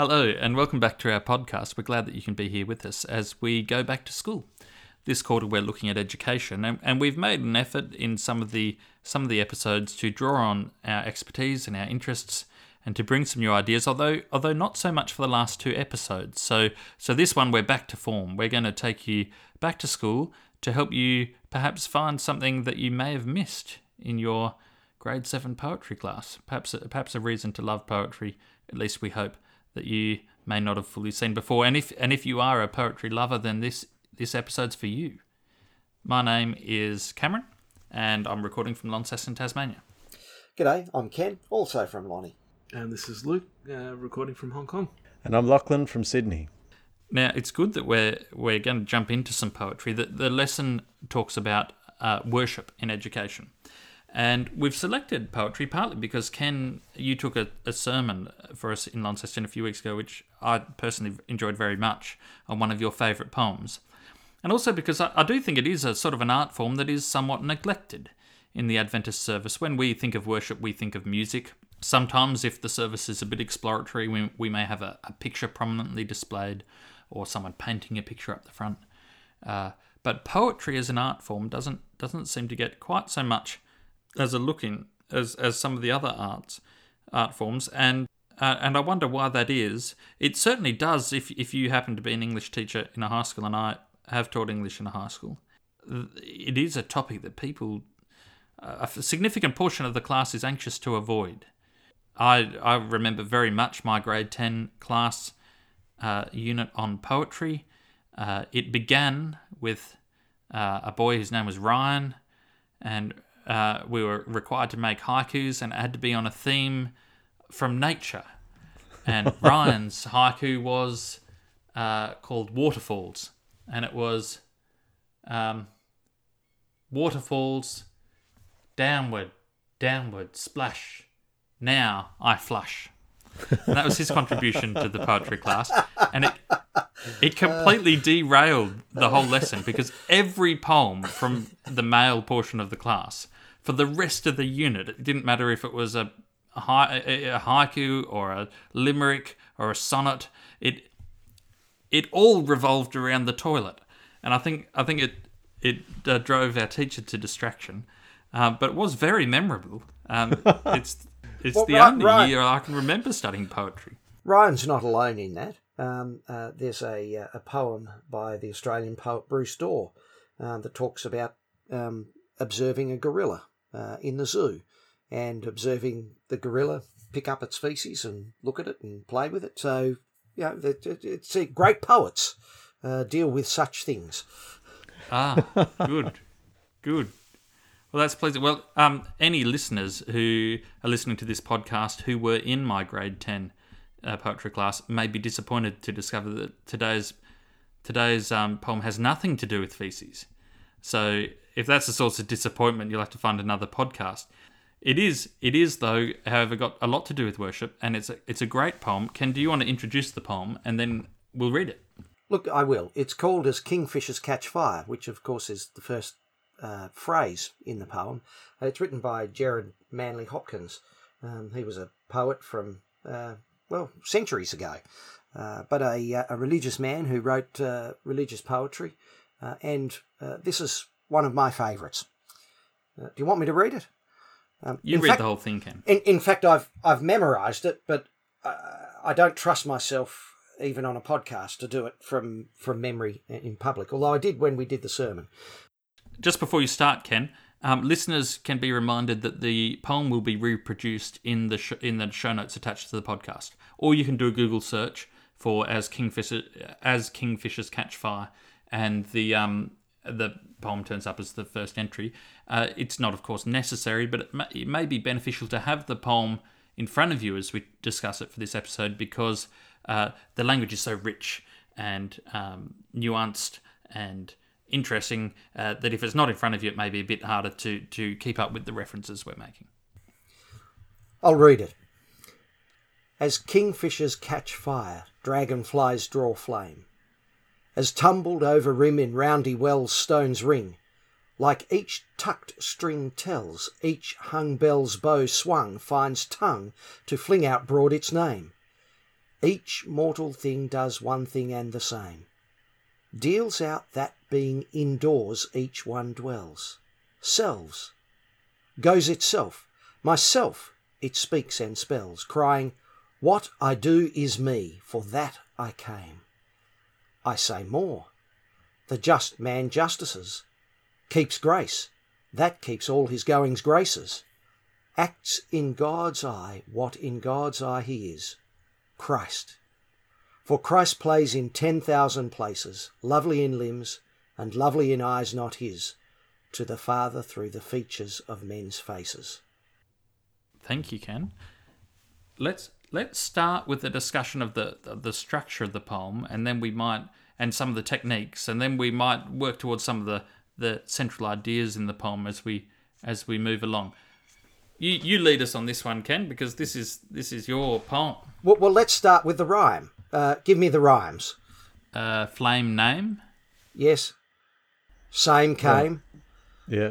Hello, and welcome back to our podcast. We're glad that you can be here with us as we go back to school. This quarter, we're looking at education, and, and we've made an effort in some of the some of the episodes to draw on our expertise and our interests, and to bring some new ideas. Although although not so much for the last two episodes. So so this one, we're back to form. We're going to take you back to school to help you perhaps find something that you may have missed in your grade seven poetry class. Perhaps perhaps a reason to love poetry. At least we hope that you may not have fully seen before. And if and if you are a poetry lover, then this this episode's for you. My name is Cameron, and I'm recording from Launceston, Tasmania. G'day, I'm Ken, also from Lonnie. And this is Luke, uh, recording from Hong Kong. And I'm Lachlan from Sydney. Now it's good that we're we're going to jump into some poetry. The the lesson talks about uh, worship in education. And we've selected poetry partly because Ken, you took a, a, sermon for us in Launceston a few weeks ago, which I personally enjoyed very much, on one of your favourite poems. And also because I, I, do think it is a sort of an art form that is somewhat neglected in the Adventist service. When we think of worship, we think of music. Sometimes, if the service is a bit exploratory, we, we may have a, a picture prominently displayed or someone painting a picture up the front. Uh, but poetry as an art form doesn't doesn't seem to get quite so much as a look in as as some of the other arts art forms and uh, and I wonder why that is. It certainly does if if you happen to be an English teacher in a high school and I have taught English in a high school. It is a topic that people a significant portion of the class is anxious to avoid. I I remember very much my grade 10 class uh, unit on poetry. Uh, it began with uh, a boy whose name was Ryan, and uh, we were required to make haikus, and it had to be on a theme from nature. And Ryan's haiku was uh, called Waterfalls, and it was um, waterfalls, downward, downward, splash. Now I flush. And that was his contribution to the poetry class, and it it completely derailed the whole lesson because every poem from the male portion of the class for the rest of the unit. It didn't matter if it was a, a, a haiku or a limerick or a sonnet. It it all revolved around the toilet, and I think I think it it uh, drove our teacher to distraction. Uh, but it was very memorable. Um, it's it's well, the Ryan, only Ryan, year I can remember studying poetry. Ryan's not alone in that. Um, uh, there's a uh, a poem by the Australian poet Bruce Dawe um, that talks about um, observing a gorilla uh, in the zoo and observing the gorilla pick up its feces and look at it and play with it. So, you know, it's great poets uh, deal with such things. Ah, good, good. Well, that's pleasant. Well, um, any listeners who are listening to this podcast who were in my grade ten uh, poetry class may be disappointed to discover that today's today's um, poem has nothing to do with feces. So if that's a source of disappointment, you'll have to find another podcast. It is, it is though, however, got a lot to do with worship, and it's a, it's a great poem. Ken, do you want to introduce the poem, and then we'll read it? Look, I will. It's called as Kingfishers Catch Fire, which of course is the first uh, phrase in the poem. Uh, it's written by Gerard Manley Hopkins. Um, he was a poet from, uh, well, centuries ago, uh, but a, uh, a religious man who wrote uh, religious poetry. and this is one of my favourites. Uh, do you want me to read it? Um, you read fact, the whole thing, Ken. In, in fact, I've I've memorised it, but uh, I don't trust myself even on a podcast to do it from from memory in public. Although I did when we did the sermon. Just before you start, Ken, um, listeners can be reminded that the poem will be reproduced in the sh- in the show notes attached to the podcast, or you can do a Google search for as kingfisher as kingfishers catch fire, and the um, the poem turns up as the first entry. Uh, it's not, of course, necessary, but it may, it may, be beneficial to have the poem in front of you as we discuss it for this episode because uh, the language is so rich and um, nuanced and interesting uh, that if it's not in front of you, it may be a bit harder to, to keep up with the references we're making. I'll read it. As kingfishers catch fire, dragonflies draw flame as tumbled over rim in roundy wells stones ring. Like each tucked string tells, each hung bell's bow swung finds tongue to fling out broad its name. Each mortal thing does one thing and the same. Deals out that being indoors each one dwells. Selves. Goes itself. Myself it speaks and spells, crying, What I do is me, for that I came. I say more. The just man justices, keeps grace, that keeps all his goings graces, acts in God's eye what in God's eye he is, Christ. For Christ plays in ten thousand places, lovely in limbs, and lovely in eyes not his, to the Father through the features of men's faces. Thank you, Ken. Let's let's start with the discussion of the the structure of the poem, and then we might and some of the techniques, and then we might work towards some of the the central ideas in the poem as we as we move along. You you lead us on this one, Ken, because this is this is your poem. Well, well let's start with the rhyme. Uh, give me the rhymes. Uh, flame name. Yes. Same came. Yeah.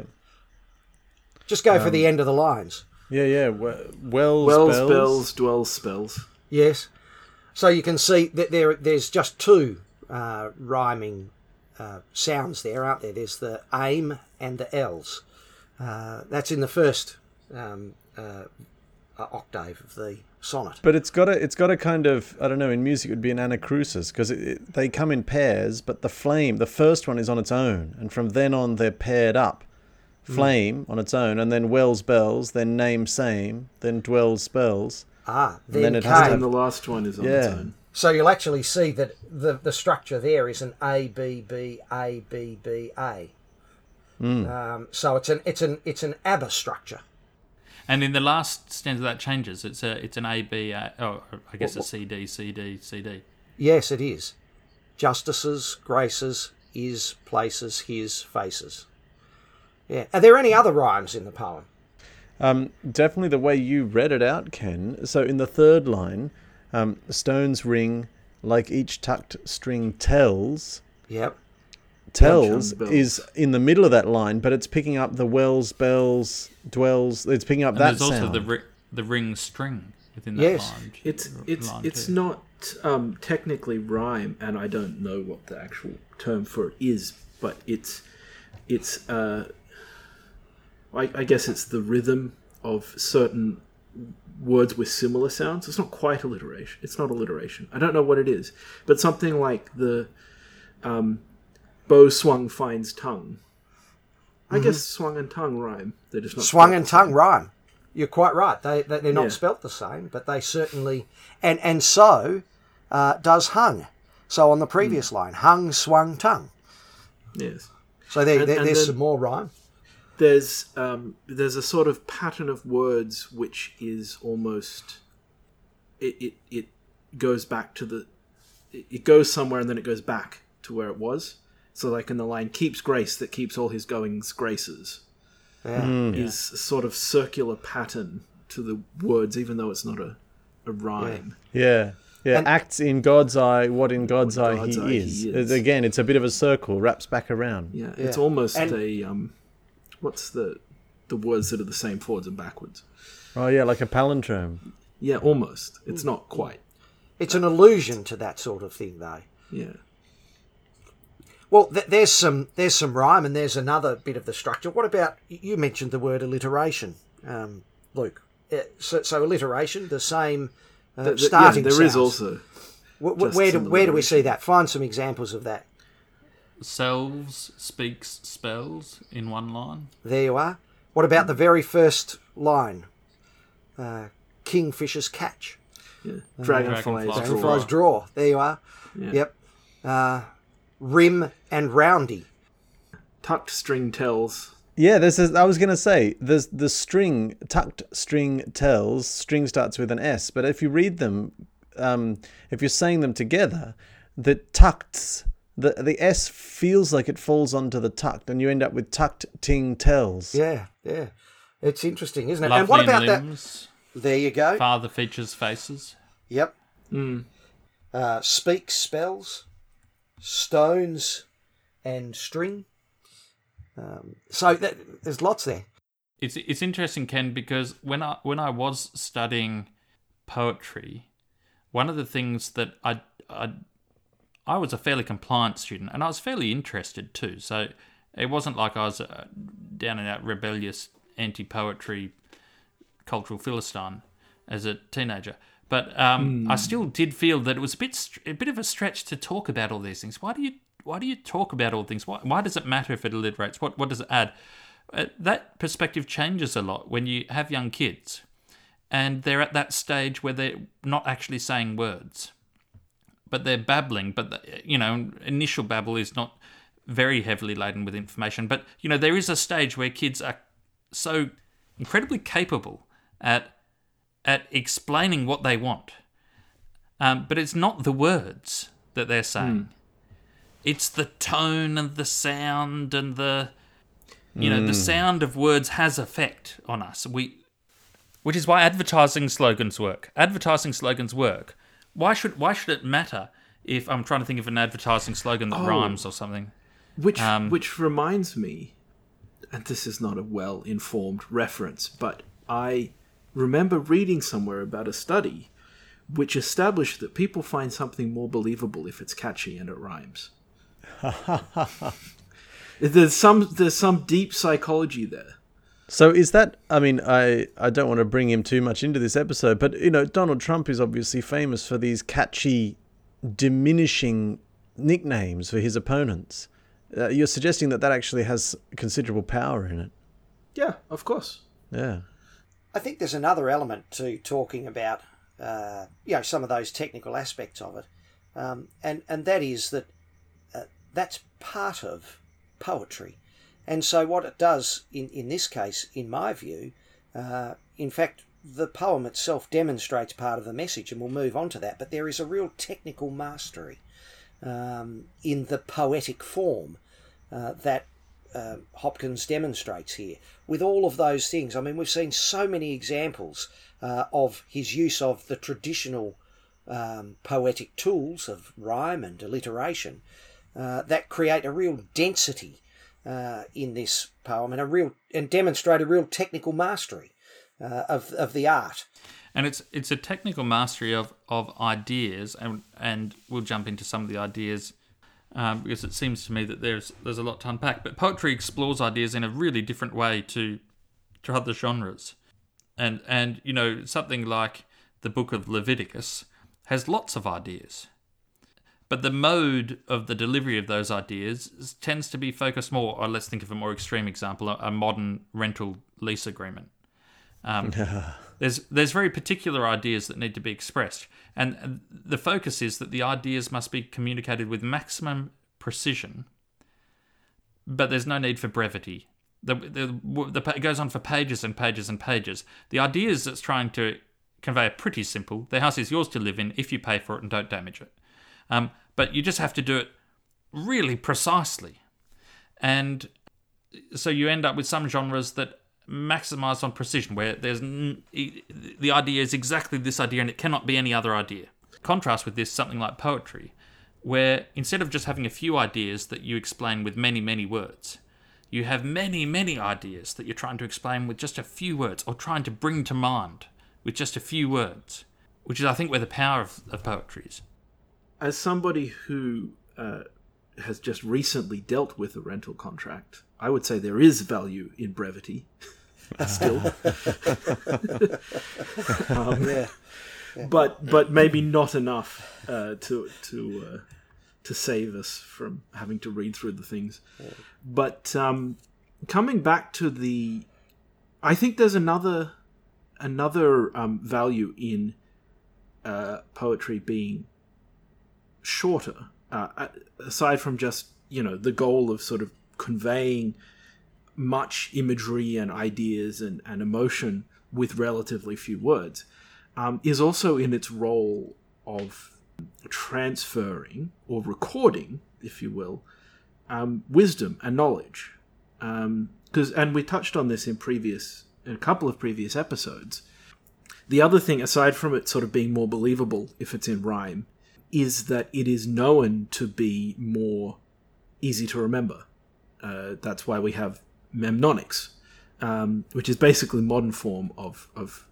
Just go for the end of the lines. Yeah, yeah. Wells, Wells, bells. bells, dwells, spells. Yes. So you can see that there there's just two uh, rhyming uh, sounds there, aren't there? There's the aim and the L's. Uh, that's in the first um, uh, uh, octave of the sonnet. But it's got a, it's got a kind of, I don't know, in music it would be an anacrusis because it, it, they come in pairs, but the flame, the first one is on its own, and from then on they're paired up. Flame on its own, and then Wells bells, then name same, then dwells spells. Ah, then then, it has to came. And the last one is on its Yeah. own. So you'll actually see that the, the structure there is an A B B A B B A. Um, so it's an it's an it's an ABBA structure. And in the last stanza that changes. It's a it's an A B A oh I guess a C D C D C D. Yes, it is. Justices, graces, is, places, his, faces. Yeah. Are there any other rhymes in the poem? Um, definitely the way you read it out, Ken. So in the third line, um, stones ring like each tucked string tells. Yep. Tells is in the middle of that line, but it's picking up the wells, bells, dwells. It's picking up And that there's also the ri- the ring string within that Yes. line. It's it's line it's too. not um, technically rhyme, and I don't know what the actual term for it is, but it's it's uh, I, I guess it's the rhythm of certain words with similar sounds. It's not quite alliteration. It's not alliteration. I don't know what it is, but something like the um, bow swung finds tongue. I guess swung and tongue rhyme. They're just not Swung and tongue rhyme. You're quite right. They, they they're not Yeah. spelt the same, but they certainly and and so uh, does hung. So on the previous line, hung, swung, tongue. Yes. So there, And- there and there's then- some more rhyme. There's um, there's a sort of pattern of words which is almost it, it it goes back to the it it goes somewhere and then it goes back to where it was. So like in the line keeps grace that keeps all his goings graces Yeah. is a sort of circular pattern to the words even though it's not a, a rhyme. Yeah. Yeah, And- acts in God's eye what in God's, What eye, God's he, eye he is. is. Again, it's a bit of a circle, wraps back around. Yeah, it's almost And- a um what's the the words that are the same forwards and backwards. Oh, yeah, like a palindrome. Yeah, almost. It's not quite. It's an allusion to that sort of thing, though. Yeah. Well, th- there's some there's some rhyme, and there's another bit of the structure. What about you mentioned the word alliteration, um, Luke? Uh, so, so alliteration, the same uh, Th- th- starting. yeah, there is sounds. also Wh- wh- where do where do we see that? Find some examples of that. Selves speaks spells in one line. There you are. What about the very first line? Uh, Kingfisher's catch. yeah. dragonflies, Dragonflies draw. Dragonfly's draw. There you are. Yeah. Yep. Uh, rim and roundy. tucked string tells. Yeah, this is. I was gonna say there's the string tucked string tells. String starts with an S, but if you read them, um, if you're saying them together, the tucked the the S feels like it falls onto the tucked, and you end up with tucked ting tells. Yeah, yeah. It's interesting, isn't it? Lovely and what about in that? There you go. Father features faces. Yep. Mm. Uh, speak spells, stones, and string. Um, so that, there's lots there. It's it's interesting, Ken, because when I when I was studying poetry, one of the things that I, I I was a fairly compliant student and I was fairly interested too. So it wasn't like I was a down and out rebellious anti poetry cultural philistine as a teenager. But um, I still did feel that it was a bit a bit of a stretch to talk about all these things. Why do you why do you talk about all things? Why, why does it matter if it alliterates? What what does it add? Uh, that perspective changes a lot when you have young kids, and they're at that stage where they're not actually saying words, but they're babbling. But the, you know, initial babble is not very heavily laden with information. But you know, there is a stage where kids are so incredibly capable at at explaining what they want. Um, but it's not the words that they're saying. Hmm. It's the tone and the sound and the you know the hmm. sound of words has effect on us. We which is why advertising slogans work. Advertising slogans work. Why should why should it matter if I'm trying to think of an advertising slogan that Oh. rhymes or something? Which Um, which reminds me, and this is not a well informed reference, but I remember reading somewhere about a study which established that people find something more believable if it's catchy and it rhymes. there's some there's some deep psychology there. So is that? I mean, I I don't want to bring him too much into this episode, but you know, Donald Trump is obviously famous for these catchy, diminishing nicknames for his opponents. Uh, you're suggesting that that actually has considerable power in it. Yeah, of course. Yeah. I think there's another element to talking about, uh, you know, some of those technical aspects of it, um, and and that is that uh, that's part of poetry, and so what it does in in this case, in my view, uh, in fact, the poem itself demonstrates part of the message, and we'll move on to that. But there is a real technical mastery um, in the poetic form uh, that uh, Hopkins demonstrates here. With all of those things, I mean, we've seen so many examples uh, of his use of the traditional um, poetic tools of rhyme and alliteration uh, that create a real density uh, in this poem and a real and demonstrate a real technical mastery uh, of of the art. and it's it's a technical mastery of of ideas and and we'll jump into some of the ideas um, because it seems to me that there's there's a lot to unpack. But poetry explores ideas in a really different way to to other genres. And and you know something like the book of Leviticus has lots of ideas but the mode of the delivery of those ideas tends to be focused more or let's think of a more extreme example a, modern rental lease agreement um, there's there's very particular ideas that need to be expressed, and and the focus is that the ideas must be communicated with maximum precision. But there's no need for brevity. The, the, the, it goes on for pages and pages and pages. The ideas it's trying to convey are pretty simple. The house is yours to live in if you pay for it and don't damage it. Um, but you just have to do it really precisely. And so you end up with some genres that maximize on precision, where there's the idea is exactly this idea and it cannot be any other idea. Contrast with this something like poetry, where instead of just having a few ideas that you explain with many, many words, you have many, many ideas that you're trying to explain with just a few words or trying to bring to mind with just a few words, which is, I think, where the power of, of poetry is. As somebody who uh, has just recently dealt with a rental contract, I would say there is value in brevity. Still, um, Yeah. but but maybe not enough uh, to to uh, to save us from having to read through the things. But um, coming back to the, I think there's another another um, value in uh, poetry being shorter, uh, aside from just you know the goal of sort of conveying much imagery and ideas and, and emotion with relatively few words, um, is also in its role of transferring or recording, if you will, um, wisdom and knowledge. Because and we touched on this in previous in a couple of previous episodes. The other thing, aside from it sort of being more believable if it's in rhyme, is that it is known to be more easy to remember. Uh, that's why we have memnonics, um, which is basically modern form of, of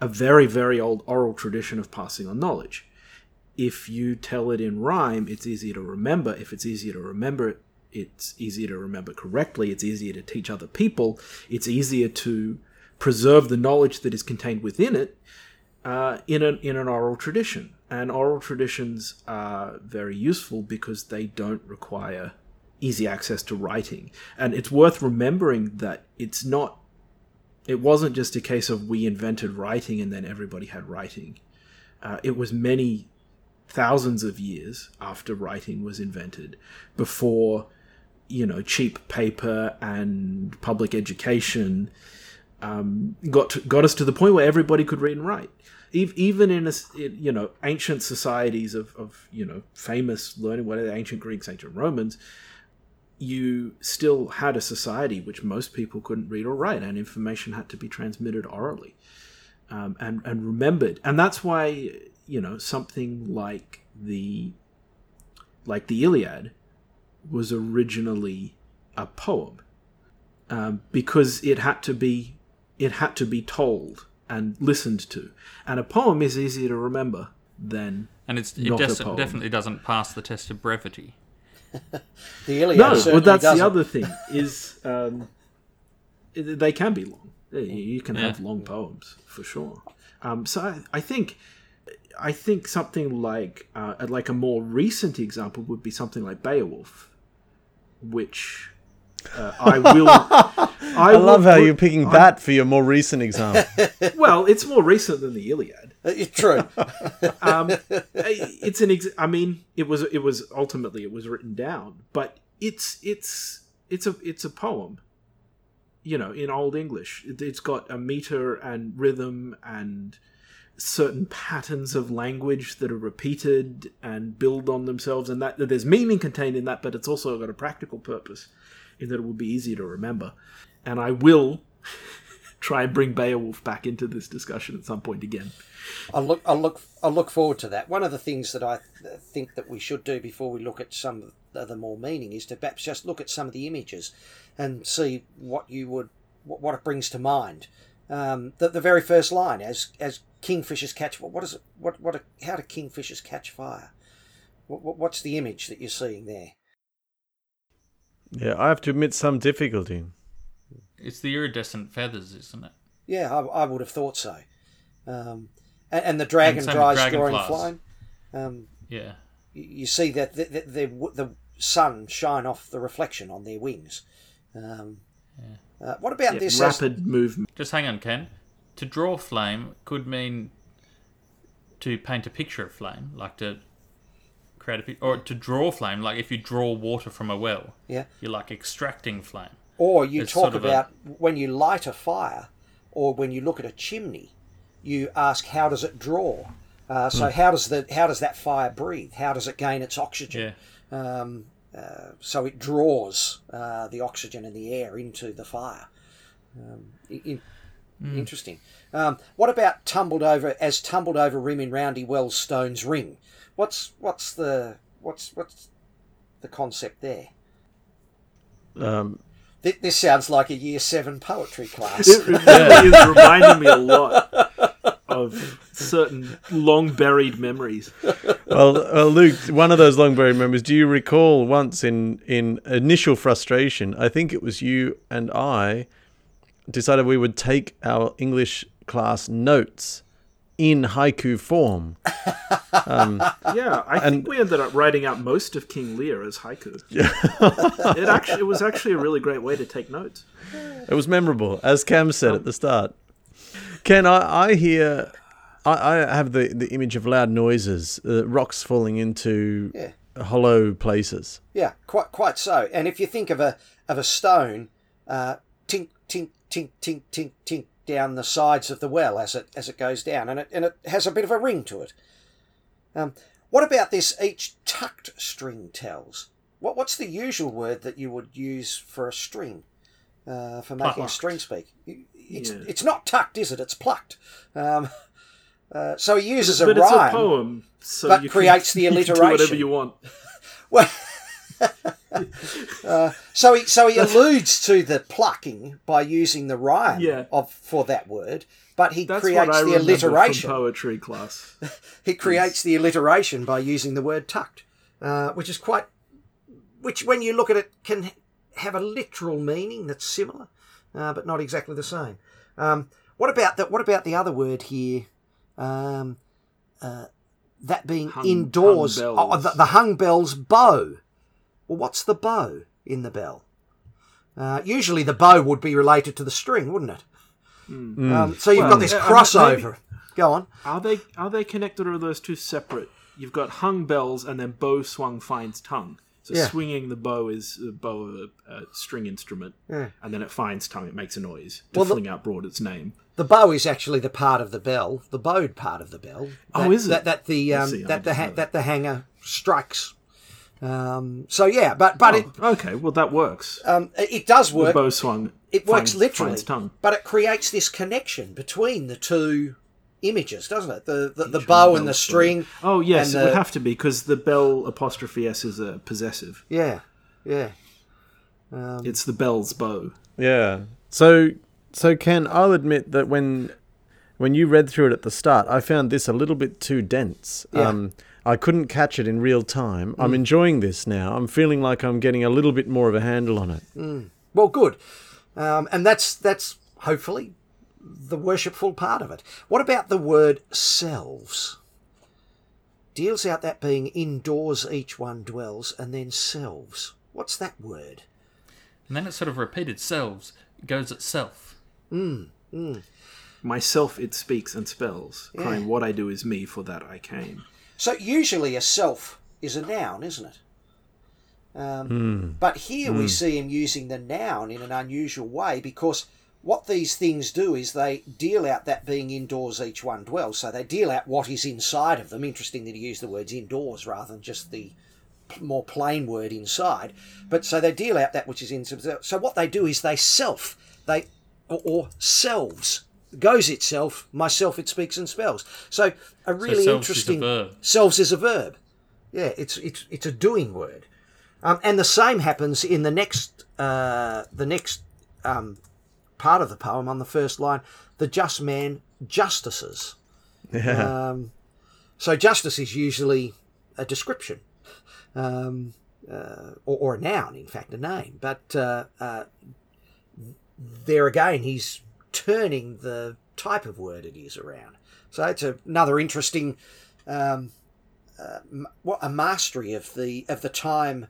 a very, very old oral tradition of passing on knowledge. if you tell it in rhyme, it's easier to remember. If it's easier to remember, it's easier to remember correctly. It's easier to teach other people. It's easier to preserve the knowledge that is contained within it uh, in an in an oral tradition. And oral traditions are very useful because they don't require easy access to writing. And it's worth remembering that it's not. It wasn't just a case of we invented writing and then everybody had writing. Uh, it was many thousands of years after writing was invented before you know cheap paper and public education um, got to, got us to the point where everybody could read and write even in a, you know ancient societies of, of you know famous learning whether ancient greeks ancient romans you still had a society which most people couldn't read or write and information had to be transmitted orally um, and and remembered. And that's why you know something like the like the Iliad was originally a poem um, because it had to be it had to be told and listened to, and a poem is easier to remember than and it's it des- definitely doesn't pass the test of brevity. the Iliad no, well that's doesn't. the other thing is um, they can be long. You can yeah. have long poems for sure. Um, so I, I think I think something like uh, like a more recent example would be something like Beowulf, which uh, I will. I, I love how you're picking I, that for your more recent example. well, it's more recent than the Iliad. Uh, it's true. um, it's an. Ex- I mean, it was. It was ultimately it was written down, but it's it's it's a it's a poem. You know, in Old English, it, it's got a meter and rhythm and certain patterns of language that are repeated and build on themselves and that, that there's meaning contained in that but it's also got a practical purpose in that it will be easier to remember. And i will try and bring beowulf back into this discussion at some point again. I'll look i'll look i'll look forward to that. One of the things that i think that we should do before we look at some of the more meaning is to perhaps just look at some of the images and see what you would what, it brings to mind. Um, the, the very first line as as kingfishers catch what is it what what how do kingfishers catch fire? What, what's the image that you're seeing there yeah i have to admit some difficulty. It's the iridescent feathers isn't it? Yeah i, I would have thought so. Um, and, and, the dragon dries during flame. Um, yeah. you, you, see that the, the, the, the, sun shine off the reflection on their wings. Um, yeah. uh, what about yeah, this rapid as... movement. Just hang on ken. To draw flame could mean to paint a picture of flame, like to create a picture, or to draw flame, like if you draw water from a well. Yeah. You're like extracting flame. Or you it's talk sort of about a... when you light a fire, or when you look at a chimney, you ask how does it draw. Uh, so mm. how does the how does that fire breathe? How does it gain its oxygen? Yeah. Um, uh, so it draws uh, the oxygen and the air into the fire. Um, in, Mm. Interesting. Um, what about tumbled over as tumbled over rim in Roundy Wells Stone's ring? What's what's the what's what's the concept there? Um, this, this sounds like a year seven poetry class. It really is reminding me a lot of certain long buried memories. Well, uh, Luke, one of those long buried memories. Do you recall once in in initial frustration? I think it was you and I decided we would take our English class notes in haiku form. Um, yeah, I and, think we ended up writing out most of King Lear as haiku. Yeah. it actually it was actually a really great way to take notes. It was memorable, as Cam said um, at the start. Ken, I, I hear, I, I have the, the image of loud noises, uh, rocks falling into yeah. hollow places. Yeah, quite quite so. And if you think of a of a stone, uh, tink tink tink tink tink tink down the sides of the well as it as it goes down, and it and it has a bit of a ring to it. Um, what about this? Each tucked string tells. What what's the usual word that you would use for a string, uh, for making plucked. a string speak? It's yeah. it's not tucked, is it? It's plucked. Um, uh, so he uses but a rhyme, it's a poem, so but creates can, the alliteration. do whatever you want. well. Uh, so he so he alludes to the plucking by using the rhyme yeah. of for that word, but he That's creates the alliteration. poetry class. he creates the alliteration by using the word tucked, uh, which is quite, which when you look at it can have a literal meaning that's similar, uh, but not exactly the same. Um, what about the What about the other word here? Um, uh, that being Hung- indoors, hung oh, the, the hung bells bow. Well, what's the bow in the bell? Uh, usually, the bow would be related to the string, wouldn't it? Um, so you've Well, got this uh, crossover. Go on. Are they are they connected or are those two separate? You've got hung bells and then bow swung finds tongue. So Yeah. swinging the bow is a bow of a, string instrument, Yeah. and then it finds tongue. It makes a noise to Well, the- fling out broad its name. The bow is actually the part of the bell, the bowed part of the bell. Oh, is it? That, that the um, see, that the ha- that the hanger strikes. Um, so yeah, but but it Oh, okay, well that works. um, it does work. the work. bow swung. It works finds- literally, finds but it creates this connection between the two images, doesn't it? The the, the bow and the bell string. Oh yes, and it would have to be because the bell apostrophe s is a possessive. Yeah, yeah. Um, It's the bell's bow. Yeah. So so Ken, I'll admit that when when you read through it at the start, I found this a little bit too dense. Yeah. Um I couldn't catch it in real time. I'm mm. enjoying this now. I'm feeling like I'm getting a little bit more of a handle on it. Mm. Well, good, um, and that's that's hopefully the worshipful part of it. What about the word selves? Deals out that being indoors each one dwells, and then selves. What's that word? And then it's sort of repeated selves, goes itself. Mm, Myself it speaks and spells, crying, "What I do is me, for that I came." So usually a self is a noun, isn't it? Um, But here we see him using the noun in an unusual way because what these things do is they deal out that being indoors each one dwells. So they deal out what is inside of them. Interesting that he used the words indoors rather than just the more plain word inside. But so they deal out that which is inside. So what they do is they self, they or, or selves goes itself, myself it speaks and spells. So a really selves is a interesting verb. selves is a verb. Yeah, it's it's it's a doing word, um, and the same happens in the next uh, the next um, part of the poem on the first line. The just man justices. Um, so justice is usually a description, um, uh, or, or a noun, in fact, a name. But uh, uh, there again, he's turning the type of word it is around. So it's another interesting, um, uh, what a mastery of the of the time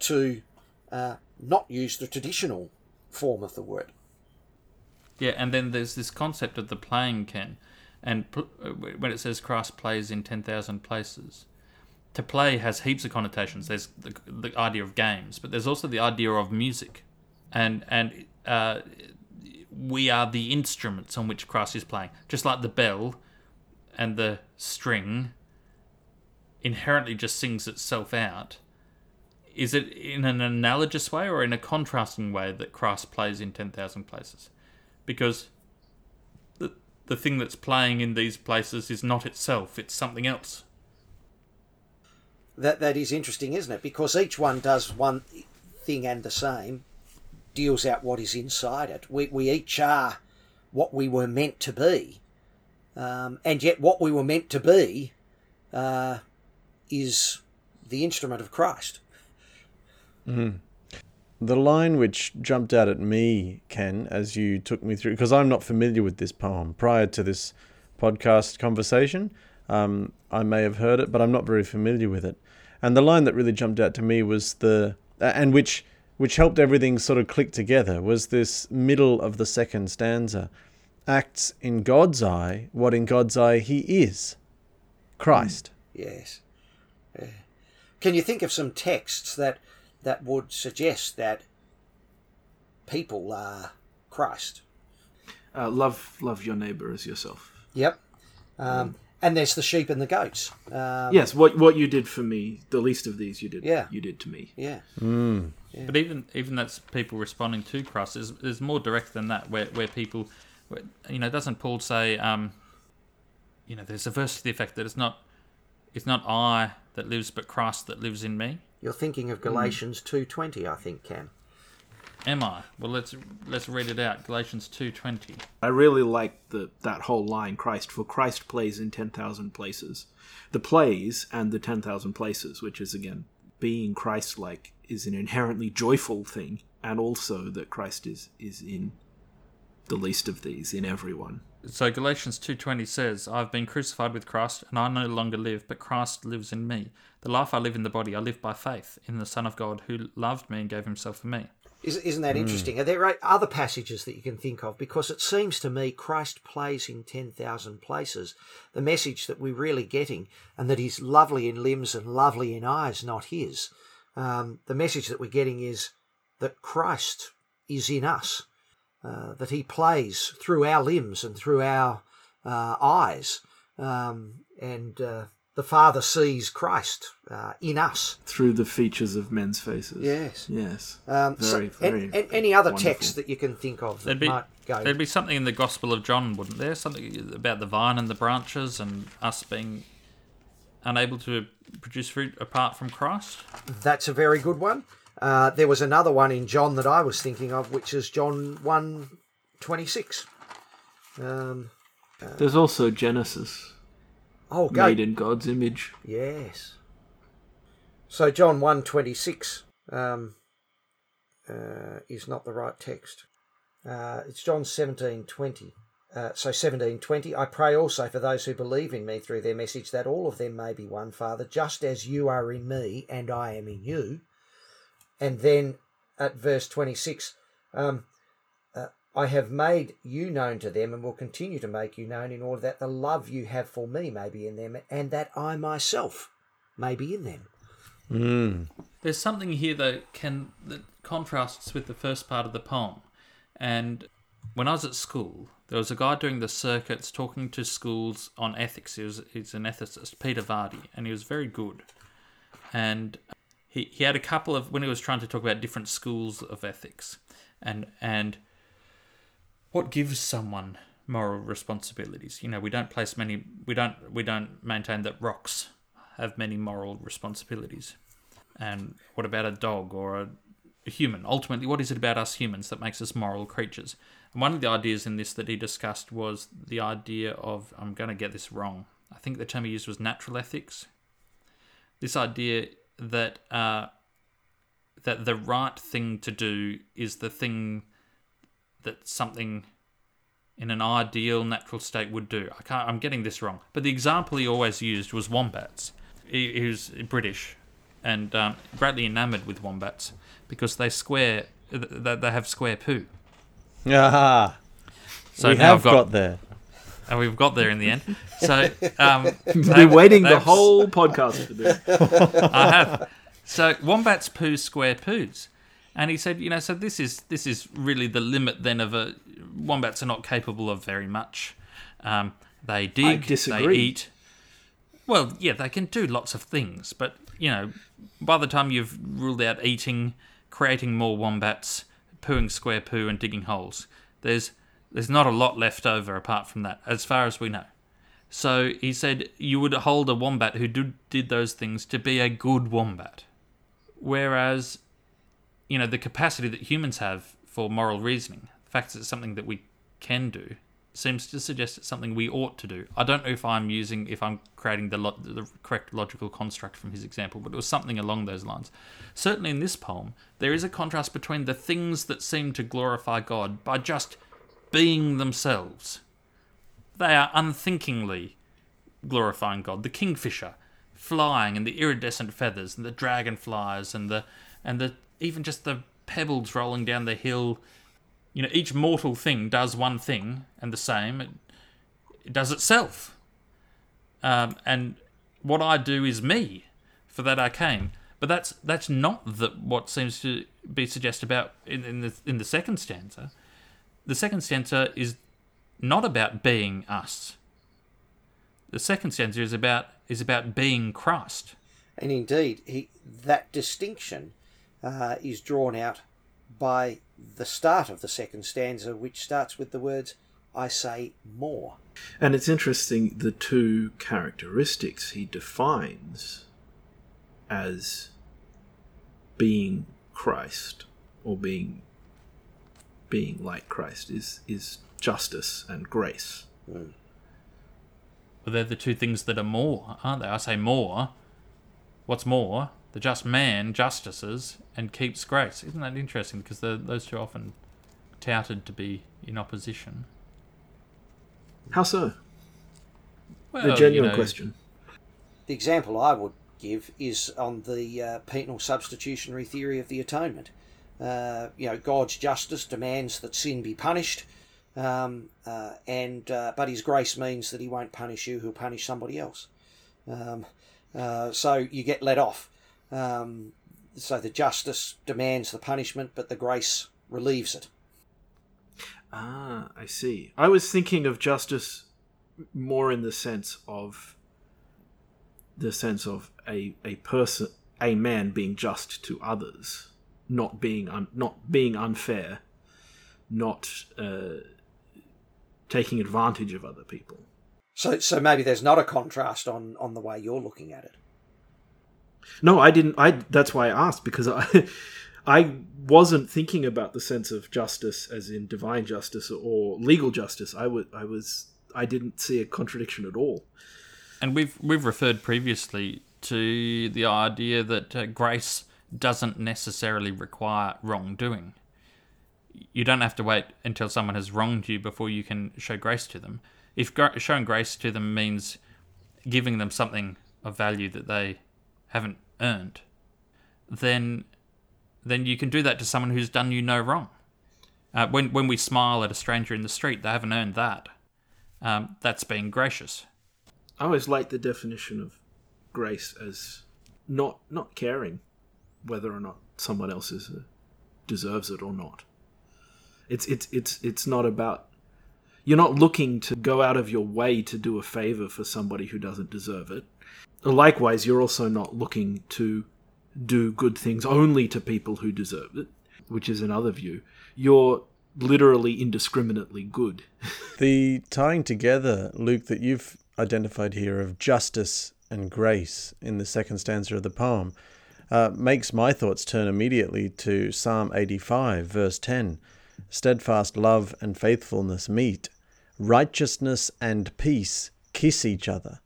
to uh, not use the traditional form of the word. Yeah, and then there's this concept of the playing Ken, and pl- uh, when it says Christ plays in ten thousand places, to play has heaps of connotations. There's the, the idea of games, but there's also the idea of music, and and uh, we are the instruments on which Christ is playing, just like the bell and the string inherently just sings itself out. Is it in an analogous way or in a contrasting way that Christ plays in 10,000 places? Because the, the thing that's playing in these places is not itself, it's something else. That that is interesting, isn't it? Because each one does one thing and the same, deals out what is inside it. We we each are what we were meant to be, um, and yet what we were meant to be uh, is the instrument of Christ. The line which jumped out at me, Ken, as you took me through, because I'm not familiar with this poem prior to this podcast conversation. Um, I may have heard it, but I'm not very familiar with it. And the line that really jumped out to me was the, and which which helped everything sort of click together, was this middle of the second stanza. Acts in God's eye what in God's eye he is, Christ. Yes. Yeah. Can you think of some texts that that would suggest that people are Christ? Uh, love, love your neighbor as yourself. Yep. Um, and there's the sheep and the goats. Um, Yes, what what you did for me, the least of these you did. Yeah. you did to me. Yeah. But even even that's people responding to Christ. There's, there's more direct than that, where where people, where, you know, doesn't Paul say, um, you know, there's a verse to the effect that it's not, it's not I that lives, but Christ that lives in me. You're thinking of Galatians two twenty, I think, Cam. Am I? Well, let's let's read it out. Galatians two twenty. I really like the that whole line Christ for Christ plays in 10,000 places. The plays and the 10,000 places, which is again being Christ like is an inherently joyful thing and also that Christ is is in the least of these in everyone. So Galatians 2:20 says, "I've been crucified with Christ, and I no longer live, but Christ lives in me. The life I live in the body, I live by faith in the Son of God who loved me and gave himself for me." Is, isn't that interesting? Are there other passages that you can think of? Because it seems to me Christ plays in 10,000 places. The message that we're really getting, and that he's lovely in limbs and lovely in eyes, not his. Um, the message that we're getting is that Christ is in us, uh, that he plays through our limbs and through our uh, eyes. Um, and uh, the Father sees Christ uh, in us. Through the features of men's faces. Yes. Yes. Um, Very, so, very and, and any other wonderful. text that you can think of that There'd be might go. there'd be something in the Gospel of John, wouldn't there? Something about the vine and the branches and us being unable to produce fruit apart from Christ. That's a very good one. Uh, there was another one in John that I was thinking of, which is John one twenty six. Um, There's also Genesis, oh, go. made in God's image. Yes. So John one twenty six um, uh, is not the right text. Uh, it's John seventeen twenty. Uh, so seventeen twenty. I pray also for those who believe in me through their message, that all of them may be one, Father, just as you are in me and I am in you. And then at verse twenty six, um, I have made you known to them and will continue to make you known in order that the love you have for me may be in them and that I myself may be in them. Mm. There's something here that can that contrasts with the first part of the poem. And when I was at school, there was a guy doing the circuits talking to schools on ethics. He was he's an ethicist, Peter Vardy, and he was very good. And he, he had a couple of when he was trying to talk about different schools of ethics and and what gives someone moral responsibilities. You know, we don't place many we don't we don't maintain that rocks have many moral responsibilities. And what about a dog or a, a human? Ultimately, what is it about us humans that makes us moral creatures? And one of the ideas in this that he discussed was the idea of I'm going to get this wrong. I think the term he used was natural ethics. This idea that uh, that the right thing to do is the thing that something in an ideal natural state would do. I can't. I'm getting this wrong, but the example he always used was wombats. He, he was British, and um, greatly enamoured with wombats because they square. They, they have square poo. Ah, So we now have I've got, got, there. and we've got there in the end. So um, We've they- been waiting the whole podcast for this. I have. So wombats poo square poos, and he said, you know, so this is this is really the limit then of a wombats are not capable of very much. Um, they dig, they eat. Well, yeah, they can do lots of things, but you know, by the time you've ruled out eating, creating more wombats, pooing square poo, and digging holes, there's there's not a lot left over apart from that, as far as we know. So he said you would hold a wombat who did, did those things to be a good wombat. Whereas, you know, the capacity that humans have for moral reasoning, the fact that it's something that we can do, seems to suggest it's something we ought to do. I don't know if I'm using, if I'm creating the, lo- the correct logical construct from his example, but it was something along those lines. Certainly in this poem, there is a contrast between the things that seem to glorify God by just being themselves they are unthinkingly glorifying God. The kingfisher flying and the iridescent feathers and the dragonflies and the and the even just the pebbles rolling down the hill. You know, each mortal thing does one thing and the same. It, it does itself. Um, and what I do is me. For that I came. But that's that's not the, what seems to be suggested about in, in the in the second stanza. The second stanza is not about being us. The second stanza is about is about being Christ. And indeed, he, that distinction uh, is drawn out by the start of the second stanza, which starts with the words, I say more. And it's interesting the two characteristics he defines as being Christ or being being like Christ is is justice and grace. Well, they're the two things that are more, aren't they? I say more. What's more? The just man justices and keeps grace. Isn't that interesting? Because those two are often touted to be in opposition. How so? Well, the you genuine know, question. The example I would give is on the uh, penal substitutionary theory of the atonement. Uh, you know, God's justice demands that sin be punished, um, uh, and uh, but His grace means that He won't punish you; He'll punish somebody else. Um, uh, so you get let off. Um, so the justice demands the punishment, but the grace relieves it. Ah, I see. I was thinking of justice more in the sense of the sense of a a person, a man being just to others, not being un, not being unfair, not uh, taking advantage of other people. So, so maybe there's not a contrast on on the way you're looking at it. No, I didn't. I that's why I asked because I I wasn't thinking about the sense of justice as in divine justice or legal justice. I was I was I didn't see a contradiction at all. And we've we've referred previously to the idea that uh, grace doesn't necessarily require wrongdoing. You don't have to wait until someone has wronged you before you can show grace to them. If showing grace to them means giving them something of value that they haven't earned, then then you can do that to someone who's done you no wrong. Uh, when when we smile at a stranger in the street, they haven't earned that. Um, that's being gracious. I always like the definition of grace as not not caring whether or not someone else is, uh, deserves it or not. It's it's it's it's not about you're not looking to go out of your way to do a favor for somebody who doesn't deserve it. Likewise, you're also not looking to do good things only to people who deserve it, which is another view. You're literally indiscriminately good. The tying together, Luke, that you've identified here of justice and grace in the second stanza of the poem uh, makes my thoughts turn immediately to Psalm 85, verse 10. Steadfast love and faithfulness meet, righteousness and peace kiss each other.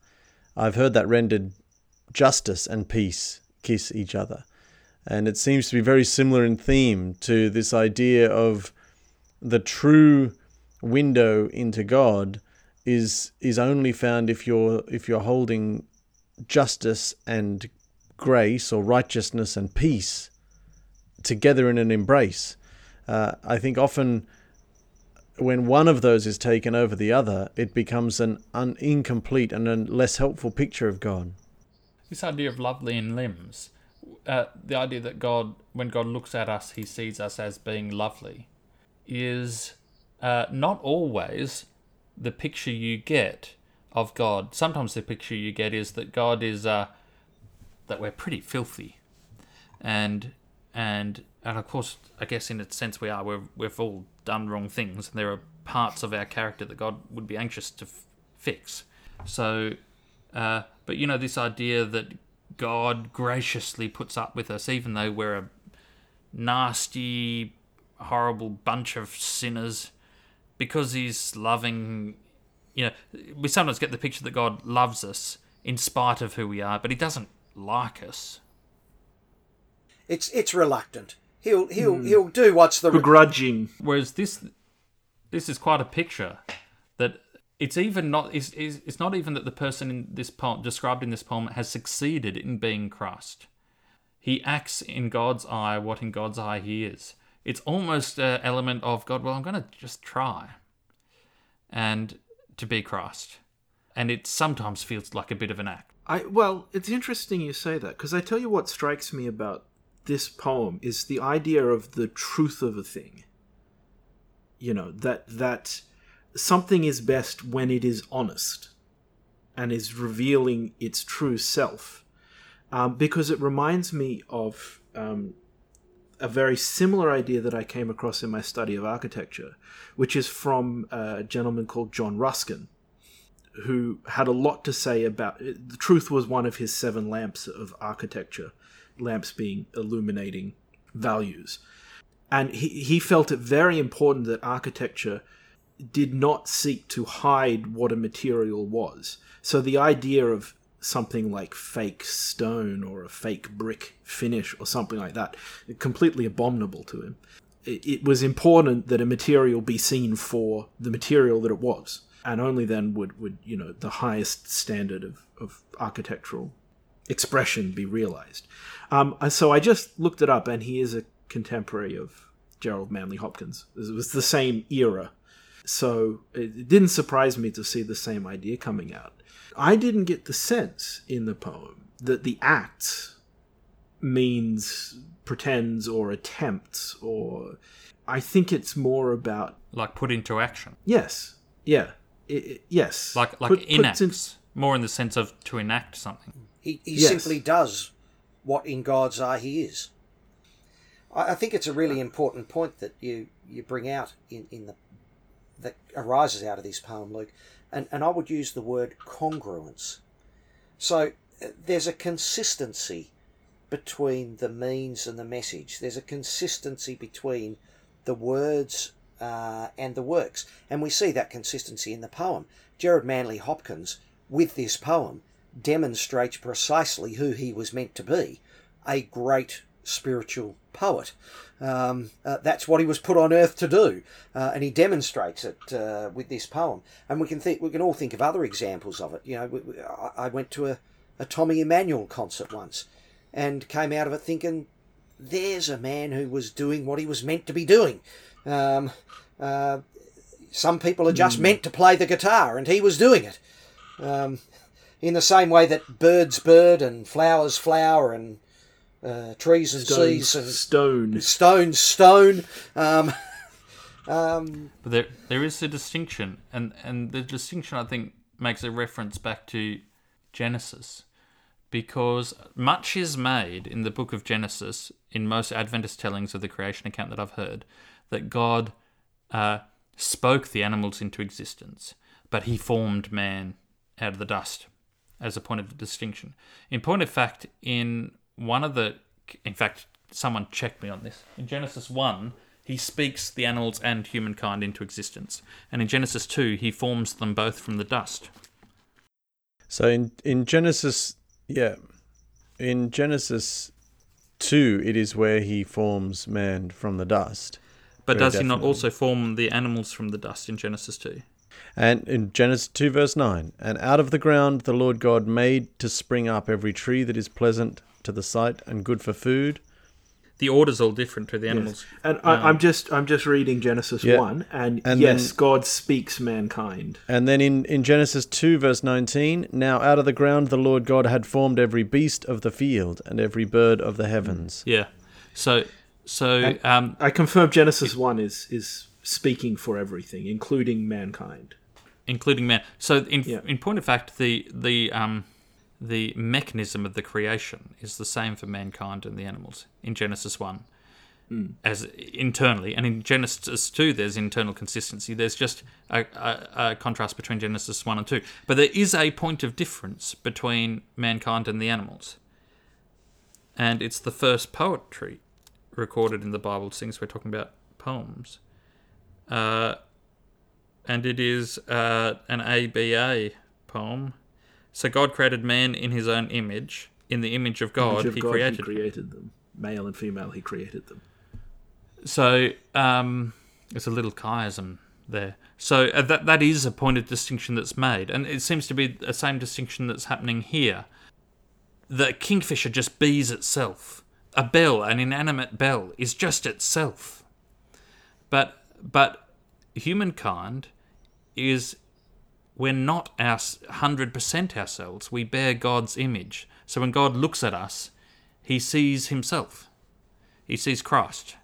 I've heard that rendered justice and peace kiss each other. And it seems to be very similar in theme to this idea of the true window into God is is only found if you're if you're holding justice and grace or righteousness and peace together in an embrace. Uh, I think often when one of those is taken over the other, it becomes an un- incomplete and a less helpful picture of God. This idea of lovely in limbs, uh, the idea that God, when God looks at us, he sees us as being lovely, is uh, not always the picture you get of God. Sometimes the picture you get is that God is uh, that we're pretty filthy, and and and of course, I guess in a sense we are. We've we've all done wrong things, and there are parts of our character that God would be anxious to f- fix. So, uh, but you know, this idea that God graciously puts up with us, even though we're a nasty, horrible bunch of sinners, because He's loving. You know, we sometimes get the picture that God loves us in spite of who we are, but He doesn't like us. It's it's reluctant. He'll he'll hmm. he'll do what's the Begrudging. Whereas this, this is quite a picture that it's even not. It's, it's it's not even that the person in this poem described in this poem has succeeded in being Christ. He acts in God's eye what in God's eye he is. It's almost an element of God. Well, I'm going to just try, and to be Christ, and it sometimes feels like a bit of an act. I well, it's interesting you say that because I tell you what strikes me about this poem is the idea of the truth of a thing. You know that that something is best when it is honest and is revealing its true self, um, because it reminds me of um, a very similar idea that I came across in my study of architecture, which is from a gentleman called John Ruskin who had a lot to say about the truth was one of his seven lamps of architecture lamps being illuminating values and he, he felt it very important that architecture did not seek to hide what a material was. So the idea of something like fake stone or a fake brick finish or something like that, completely abominable to him. It, was important that a material be seen for the material that it was, and only then would, would you know the highest standard of, of architectural expression be realized. Um, so I just looked it up, and he is a contemporary of Gerard Manley Hopkins. It was the same era. So it didn't surprise me to see the same idea coming out. I didn't get the sense in the poem that the act means pretends or attempts or I think it's more about like put into action. yes, yeah, I- I- yes, Like like Put- puts enact. in- More in the sense of to enact something. He, he Yes. simply does what in God's eye he is. I, I think it's a really important point that you, you bring out in, in the that arises out of this poem, Luke, and, and I would use the word congruence. So uh, there's a consistency between the means and the message. There's a consistency between the words uh, and the works, and we see that consistency in the poem. Gerard Manley Hopkins, with this poem, demonstrates precisely who he was meant to be a great spiritual poet. Um, uh, that's what he was put on earth to do, uh, and he demonstrates it uh, with this poem. And we can think, we can all think of other examples of it. You know, we, we, I went to a, a Tommy Emmanuel concert once, and came out of it thinking, "There's a man who was doing what he was meant to be doing." Um, uh, some people are just meant to play the guitar, and he was doing it. Um, in the same way that birds bird and flowers flower and uh, trees and stones, seas and stone. stones stone. Um, um, But there there is a distinction, and and the distinction I think makes a reference back to Genesis, because much is made in the book of Genesis in most Adventist tellings of the creation account that I've heard that God uh, spoke the animals into existence, but He formed man out of the dust as a point of distinction. In point of fact, in one of the, in fact, someone checked me on this. In Genesis 1, he speaks the animals and humankind into existence. And in Genesis 2, he forms them both from the dust. So in in Genesis, yeah, in Genesis two, it is where he forms man from the dust, But does he not also form the animals from the dust in Genesis 2? And in Genesis two verse nine, and out of the ground the Lord God made to spring up every tree that is pleasant to the sight and good for food. The order's all different to the animals. And I, I'm just I'm just reading Genesis Yeah. one, and, And yes, then- God speaks mankind. And then in, in Genesis 2, verse 19, now out of the ground the Lord God had formed every beast of the field and every bird of the heavens. Yeah. So, so um, I confirm Genesis one is is speaking for everything, including mankind. including man. So, in Yeah. in point of fact, the the um, the mechanism of the creation is the same for mankind and the animals in Genesis one, as internally, and in Genesis two, there's internal consistency. There's just a, a, a contrast between Genesis one and two, but there is a point of difference between mankind and the animals, and it's the first poetry recorded in the Bible, since we're talking about poems. Uh, and it is uh, an ABA poem. So God created man in his own image. In the image of God, Image of he God, created. he created them, male and female. He created them. So um, there's a little chiasm there. So uh, that that is a point of distinction that's made, and it seems to be the same distinction that's happening here. The kingfisher just bees itself. A bell, an inanimate bell, is just itself. But but humankind is we're not our hundred percent ourselves. We bear God's image. So when God looks at us, He sees Himself. He sees Christ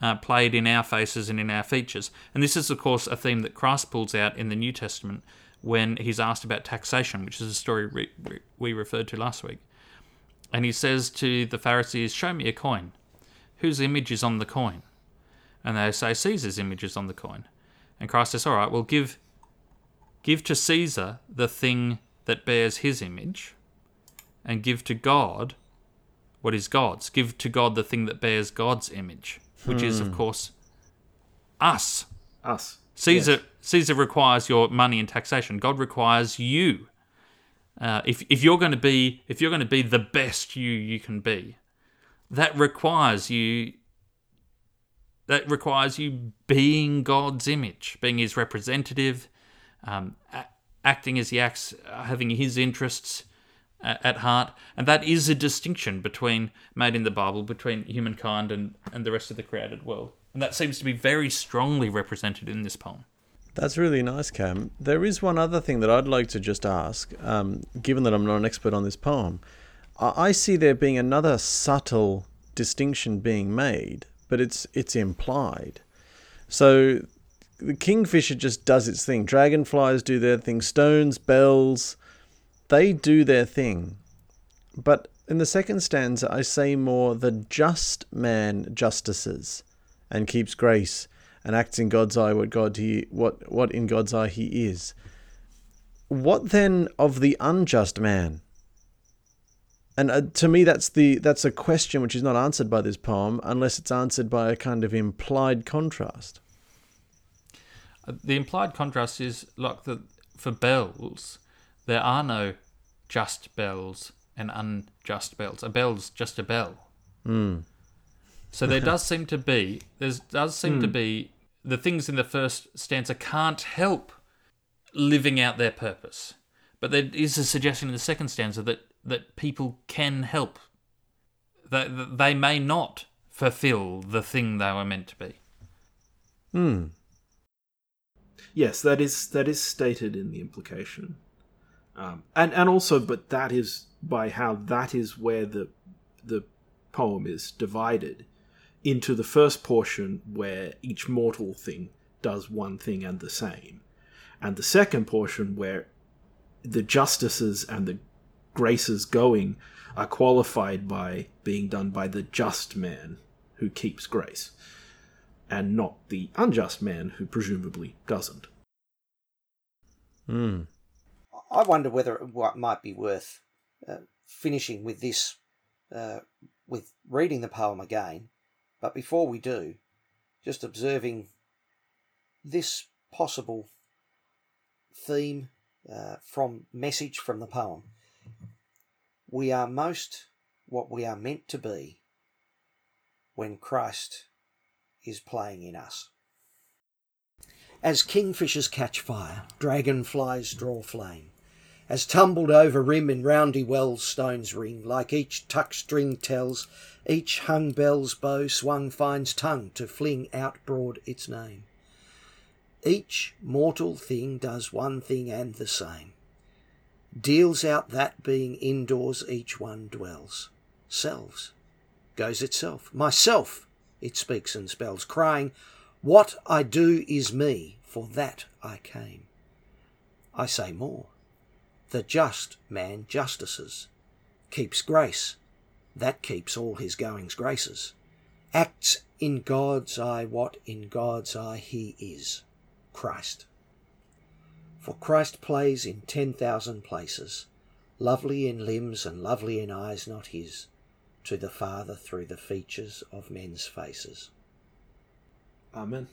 uh, played in our faces and in our features. And this is, of course, a theme that Christ pulls out in the New Testament when he's asked about taxation, which is a story re- re- we referred to last week. And he says to the Pharisees, Show me a coin. Whose image is on the coin? And they say, Caesar's image is on the coin. And Christ says, All right, well, give, give to Caesar the thing that bears his image, and give to God what is God's. Give to God the thing that bears God's image. which is, of course, us. Us. Caesar Yes. Caesar requires your money and taxation. God requires you. Uh, if if you're going to be if you're going to be the best you you can be, that requires you. That requires you being God's image, being His representative, um, a- acting as He acts, uh, having His interests a- at heart, and that is a distinction between made in the Bible between humankind and and the rest of the created world, and that seems to be very strongly represented in this poem. That's really nice, Cam. There is one other thing that I'd like to just ask, um, given that I'm not an expert on this poem. I see there being another subtle distinction being made, but it's it's implied. So the kingfisher just does its thing. Dragonflies do their thing. Stones, bells, they do their thing. But in the second stanza, I say more the just man justices and keeps grace and acts in God's eye what God he what what in God's eye he is. What then of the unjust man? And uh, to me, that's the that's a question which is not answered by this poem, unless it's answered by a kind of implied contrast. Uh, The implied contrast is like the for bells, there are no just bells and unjust bells. A bell's just a bell. So there does seem to be there does seem to be the things in the first stanza can't help living out their purpose, but there is a suggestion in the second stanza that that people can help. That that they may not fulfill the thing they were meant to be. Hmm. Yes, that is that is stated in the implication, um, and and also, but that is by how that is where the the poem is divided into the first portion where each mortal thing does one thing and the same, and the second portion where the justices and the graces going are qualified by being done by the just man who keeps grace and not the unjust man who presumably doesn't. Hmm. I wonder whether it might be worth uh, finishing with this, uh, with reading the poem again. But before we do, just observing this possible theme uh, from message from the poem. We are most what we are meant to be when Christ is playing in us. As kingfishers catch fire, dragonflies draw flame. As tumbled over rim in roundy wells stones ring, like each tuck string tells, each hung bell's bow swung finds tongue to fling out broad its name. Each mortal thing does one thing and the same, deals out that being indoors each one dwells, selves, goes itself, myself, it speaks and spells, crying, What I do is me, for that I came. I say more. The just man justices, keeps grace, that keeps all his goings graces, acts in God's eye what in God's eye he is, Christ. For Christ plays in ten thousand places, lovely in limbs and lovely in eyes not his, to the Father through the features of men's faces. Amen.